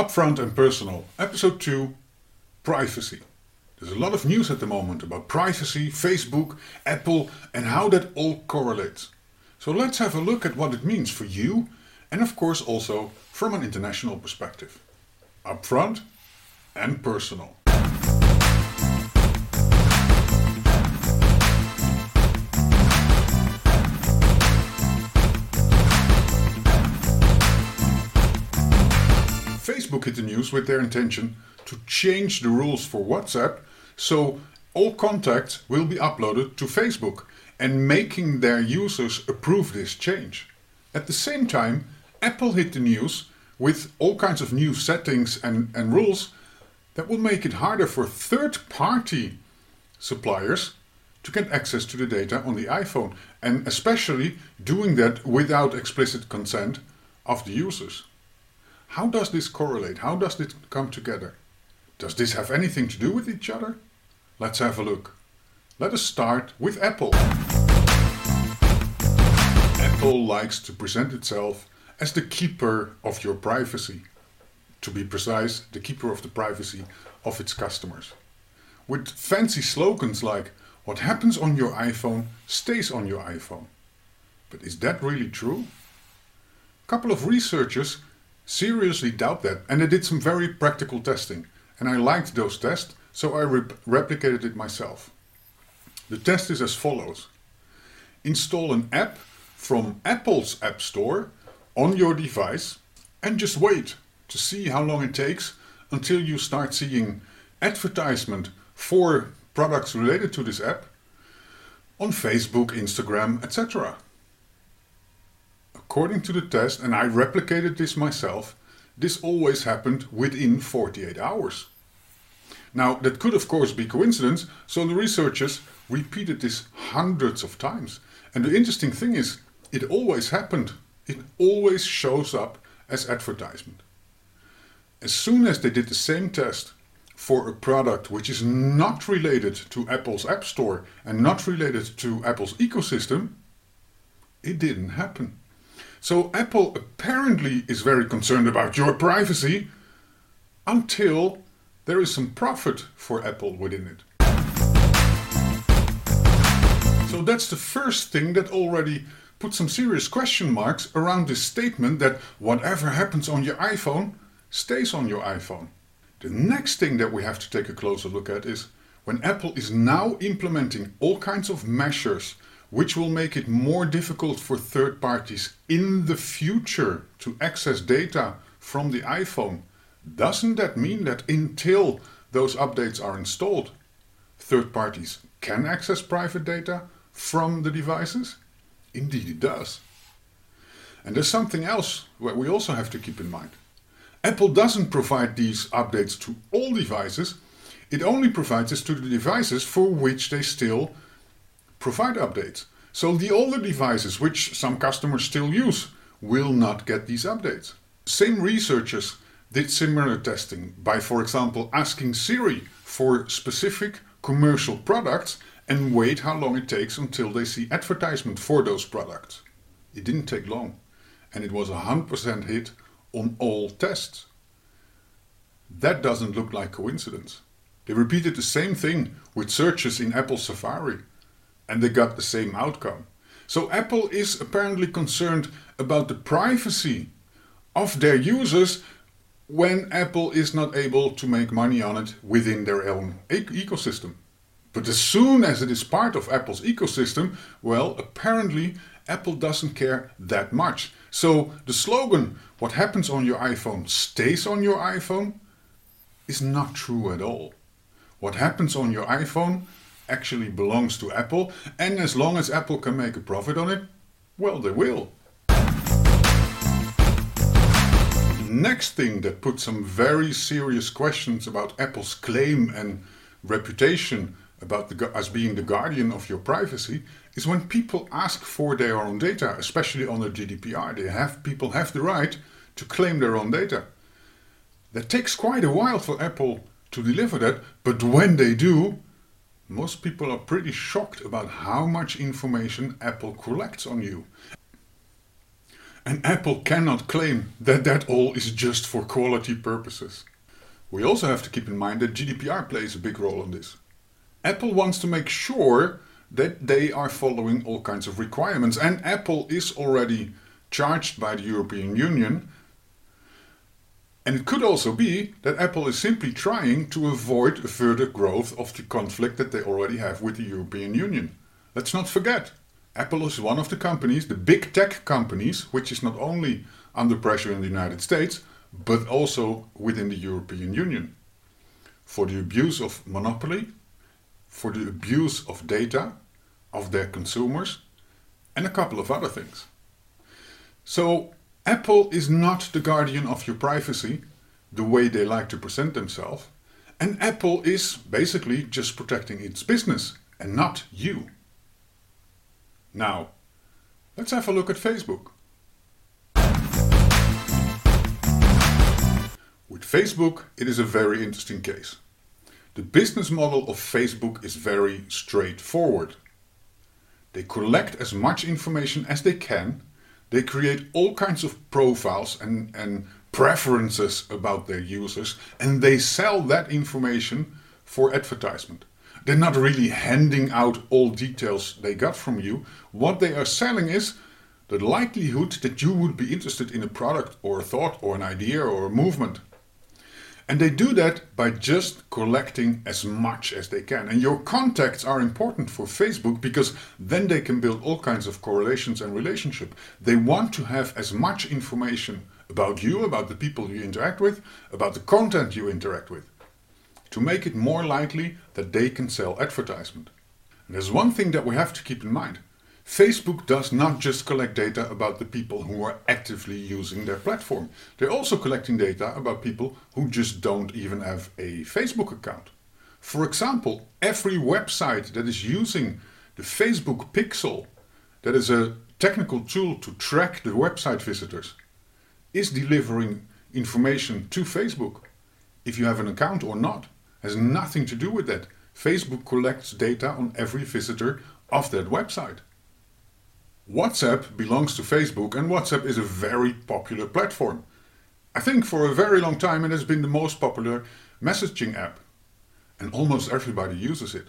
Upfront and Personal, Episode 2 Privacy. There's a lot of news at the moment about privacy, Facebook, Apple, and how that all correlates. So let's have a look at what it means for you and, of course, also from an international perspective. Upfront and personal. Facebook hit the news with their intention to change the rules for WhatsApp so all contacts will be uploaded to Facebook and making their users approve this change. At the same time, Apple hit the news with all kinds of new settings and, and rules that will make it harder for third party suppliers to get access to the data on the iPhone, and especially doing that without explicit consent of the users. How does this correlate? How does it come together? Does this have anything to do with each other? Let's have a look. Let us start with Apple. Apple likes to present itself as the keeper of your privacy. To be precise, the keeper of the privacy of its customers. With fancy slogans like, what happens on your iPhone stays on your iPhone. But is that really true? A couple of researchers seriously doubt that, and I did some very practical testing. And I liked those tests, so I re- replicated it myself. The test is as follows Install an app from Apple's App Store on your device and just wait to see how long it takes until you start seeing advertisement for products related to this app on Facebook, Instagram, etc. According to the test, and I replicated this myself, this always happened within 48 hours. Now, that could of course be coincidence, so the researchers repeated this hundreds of times. And the interesting thing is, it always happened. It always shows up as advertisement. As soon as they did the same test for a product which is not related to Apple's App Store and not related to Apple's ecosystem, it didn't happen. So Apple apparently is very concerned about your privacy until there is some profit for Apple within it. So that's the first thing that already put some serious question marks around this statement that whatever happens on your iPhone stays on your iPhone. The next thing that we have to take a closer look at is when Apple is now implementing all kinds of measures which will make it more difficult for third parties in the future to access data from the iPhone, doesn't that mean that until those updates are installed, third parties can access private data from the devices? Indeed, it does. And there's something else that we also have to keep in mind. Apple doesn't provide these updates to all devices, it only provides this to the devices for which they still provide updates. So the older devices, which some customers still use, will not get these updates. Same researchers did similar testing by, for example, asking Siri for specific commercial products and wait how long it takes until they see advertisement for those products. It didn't take long, and it was a 100% hit on all tests. That doesn't look like coincidence. They repeated the same thing with searches in Apple Safari and they got the same outcome. So Apple is apparently concerned about the privacy of their users when Apple is not able to make money on it within their own ecosystem. But as soon as it is part of Apple's ecosystem, well, apparently Apple doesn't care that much. So the slogan, what happens on your iPhone stays on your iPhone, is not true at all. What happens on your iPhone actually belongs to Apple, and as long as Apple can make a profit on it, well, they will. Next thing that puts some very serious questions about Apple's claim and reputation about the, as being the guardian of your privacy is when people ask for their own data, especially under GDPR. They have people have the right to claim their own data. That takes quite a while for Apple to deliver that, but when they do, most people are pretty shocked about how much information Apple collects on you. And Apple cannot claim that that all is just for quality purposes. We also have to keep in mind that GDPR plays a big role in this. Apple wants to make sure that they are following all kinds of requirements, and Apple is already charged by the European Union. And it could also be that Apple is simply trying to avoid further growth of the conflict that they already have with the European Union. Let's not forget, Apple is one of the companies, the big tech companies, which is not only under pressure in the United States, but also within the European Union. For the abuse of monopoly, for the abuse of data of their consumers, and a couple of other things. So, Apple is not the guardian of your privacy, the way they like to present themselves, and Apple is basically just protecting its business and not you. Now, let's have a look at Facebook. With Facebook, it is a very interesting case. The business model of Facebook is very straightforward. They collect as much information as they can, they create all kinds of profiles and, and preferences about their users, and they sell that information for advertisement. They're not really handing out all details they got from you. What they are selling is the likelihood that you would be interested in a product or a thought or an idea or a movement. And they do that by just collecting as much as they can. And your contacts are important for Facebook because then they can build all kinds of correlations and relationship. They want to have as much information about you, about the people you interact with, about the content you interact with to make it more likely that they can sell advertisement. And there's one thing that we have to keep in mind. Facebook does not just collect data about the people who are actively using their platform. They're also collecting data about people who just don't even have a Facebook account. For example, every website that is using the Facebook Pixel, that is a technical tool to track the website visitors, is delivering information to Facebook if you have an account or not has nothing to do with that. Facebook collects data on every visitor of that website. WhatsApp belongs to Facebook and WhatsApp is a very popular platform. I think for a very long time it has been the most popular messaging app and almost everybody uses it.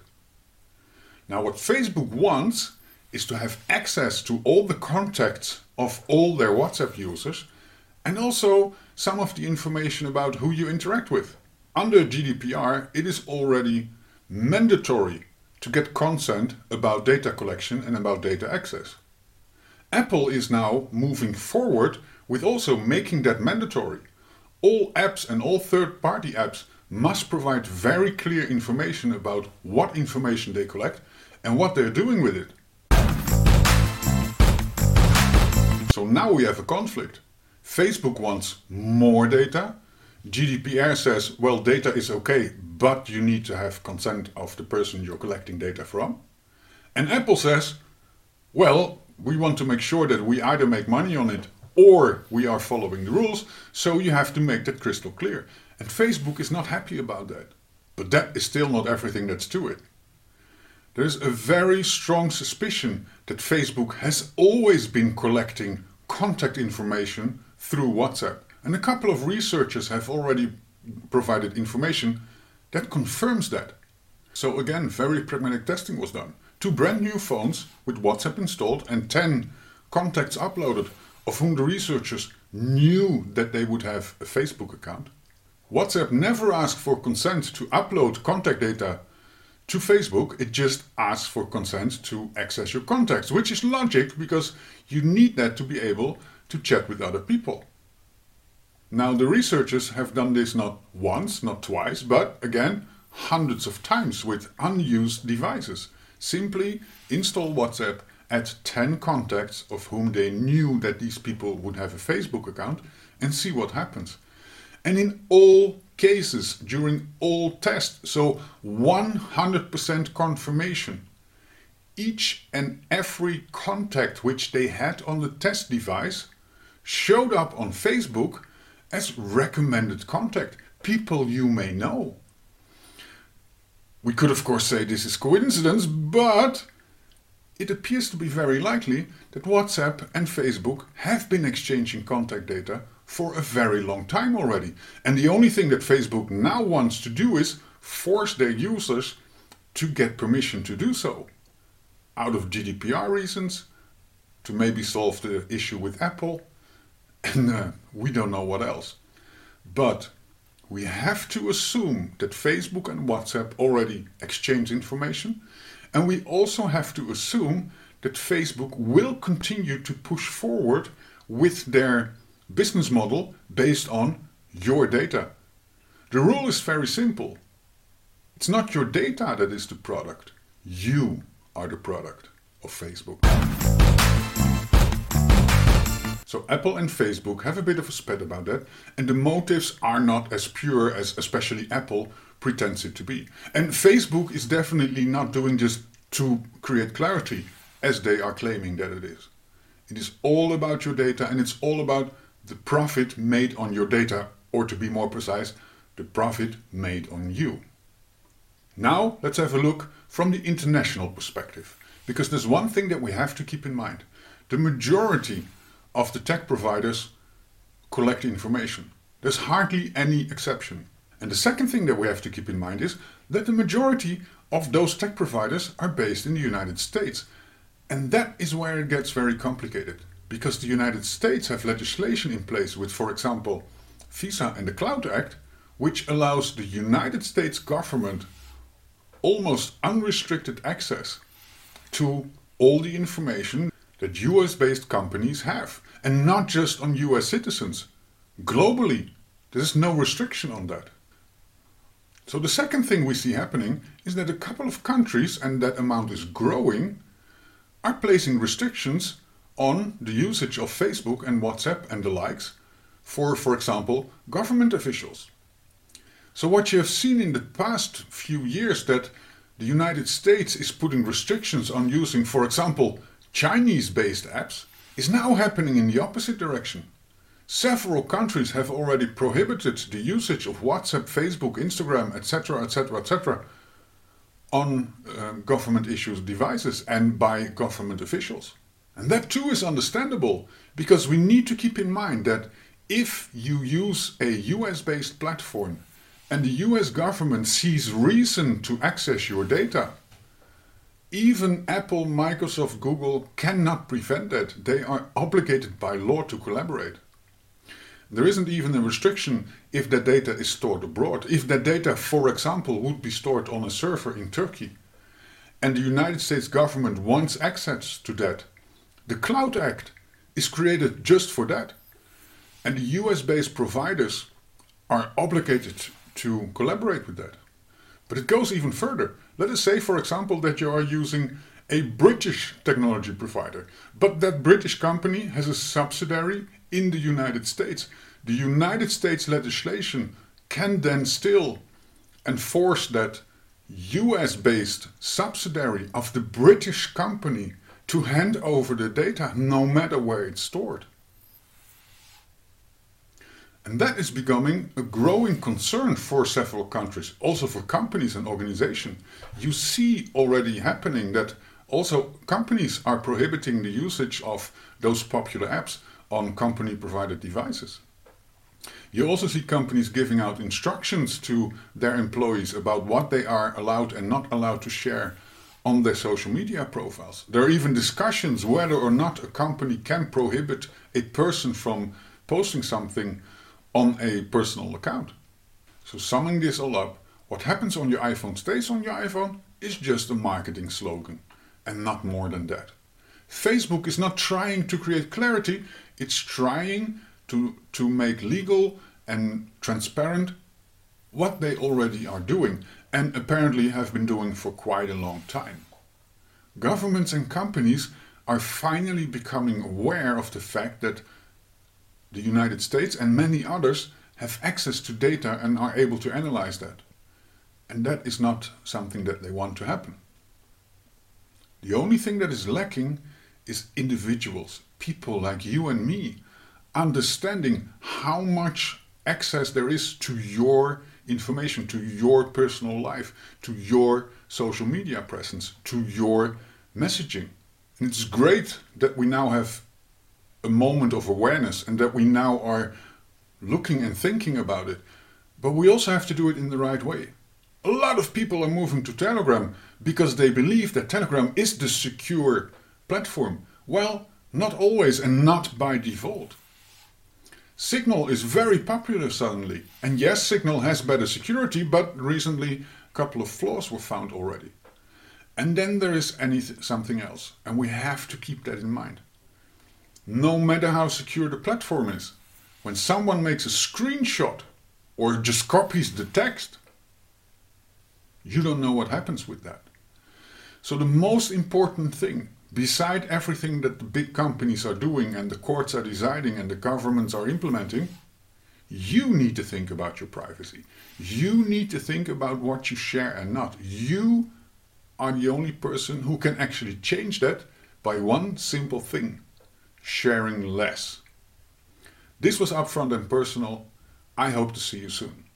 Now what Facebook wants is to have access to all the contacts of all their WhatsApp users and also some of the information about who you interact with under GDPR, it is already mandatory to get consent about data collection and about data access. Apple is now moving forward with also making that mandatory. All apps and all third party apps must provide very clear information about what information they collect and what they're doing with it. So now we have a conflict. Facebook wants more data GDPR says, well, data is okay, but you need to have consent of the person you're collecting data from. And Apple says, well, we want to make sure that we either make money on it or we are following the rules, so you have to make that crystal clear. And Facebook is not happy about that. But that is still not everything that's to it. There's a very strong suspicion that Facebook has always been collecting contact information through WhatsApp. And a couple of researchers have already provided information that confirms that. So again, very pragmatic testing was done. Two brand new phones with WhatsApp installed and 10 contacts uploaded, of whom the researchers knew that they would have a Facebook account. WhatsApp never asked for consent to upload contact data to Facebook, it just asks for consent to access your contacts, which is logic because you need that to be able to chat with other people. Now, the researchers have done this not once, not twice, but again, hundreds of times with unused devices. Simply install WhatsApp, add 10 contacts of whom they knew that these people would have a Facebook account, and see what happens. And in all cases, during all tests, so 100% confirmation, each and every contact which they had on the test device showed up on Facebook as recommended contact, people you may know. We could, of course, say this is coincidence, but it appears to be very likely that WhatsApp and Facebook have been exchanging contact data for a very long time already. And the only thing that Facebook now wants to do is force their users to get permission to do so. Out of GDPR reasons, to maybe solve the issue with Apple, and uh, we don't know what else. But we have to assume that Facebook and WhatsApp already exchange information and we also have to assume that Facebook will continue to push forward with their business model based on your data. The rule is very simple. It's not your data that is the product. You are the product of Facebook. So Apple and Facebook have a bit of a spat about that, and the motives are not as pure as especially Apple pretends it to be. And Facebook is definitely not doing just to create clarity as they are claiming that it is. It is all about your data and it's all about the profit made on your data, or to be more precise, the profit made on you. Now let's have a look from the international perspective, because there's one thing that we have to keep in mind. The majority of the tech providers collect information. There's hardly any exception. And the second thing that we have to keep in mind is that the majority of those tech providers are based in the United States. And that is where it gets very complicated because the United States have legislation in place with, for example, FISA and the Cloud Act, which allows the United States government almost unrestricted access to all the information that US based companies have, and not just on US citizens. Globally, there's no restriction on that. So the second thing we see happening is that a couple of countries, and that amount is growing, are placing restrictions on the usage of Facebook and WhatsApp and the likes for, for example, government officials. So what you have seen in the past few years that the United States is putting restrictions on using, for example, Chinese-based apps, is now happening in the opposite direction. Several countries have already prohibited the usage of WhatsApp, Facebook, Instagram, etc., etc., etc., on uh, government issued devices and by government officials. And that too is understandable because we need to keep in mind that if you use a US based platform and the US government sees reason to access your data, even Apple, Microsoft, Google cannot prevent that. They are obligated by law to collaborate. There isn't even a restriction if that data is stored abroad. If that data, for example, would be stored on a server in Turkey, and the United States government wants access to that, the Cloud Act is created just for that. And the US based providers are obligated to collaborate with that. But it goes even further. Let us say, for example, that you are using a British technology provider, but that British company has a subsidiary in the United States. The United States legislation can then still enforce that US based subsidiary of the British company to hand over the data no matter where it's stored. And that is becoming a growing concern for several countries, also for companies and organizations. You see already happening that also companies are prohibiting the usage of those popular apps on company provided devices. You also see companies giving out instructions to their employees about what they are allowed and not allowed to share on their social media profiles. There are even discussions whether or not a company can prohibit a person from posting something on a personal account. So, summing this all up, what happens on your iPhone stays on your iPhone is just a marketing slogan and not more than that. Facebook is not trying to create clarity, it's trying to, to make legal and transparent what they already are doing and apparently have been doing for quite a long time. Governments and companies are finally becoming aware of the fact that the United States and many others have access to data and are able to analyze that. And that is not something that they want to happen. The only thing that is lacking is individuals, people like you and me, understanding how much access there is to your information, to your personal life, to your social media presence, to your messaging. And it's great that we now have a moment of awareness and that we now are looking and thinking about it. But we also have to do it in the right way. A lot of people are moving to Telegram because they believe that Telegram is the secure platform. Well, not always and not by default. Signal is very popular suddenly. And yes, Signal has better security, but recently a couple of flaws were found already. And then there is anything, something else, and we have to keep that in mind. No matter how secure the platform is, when someone makes a screenshot or just copies the text, you don't know what happens with that. So the most important thing, beside everything that the big companies are doing and the courts are deciding and the governments are implementing, you need to think about your privacy. You need to think about what you share and not. You are the only person who can actually change that by one simple thing sharing less. This was upfront and personal. I hope to see you soon.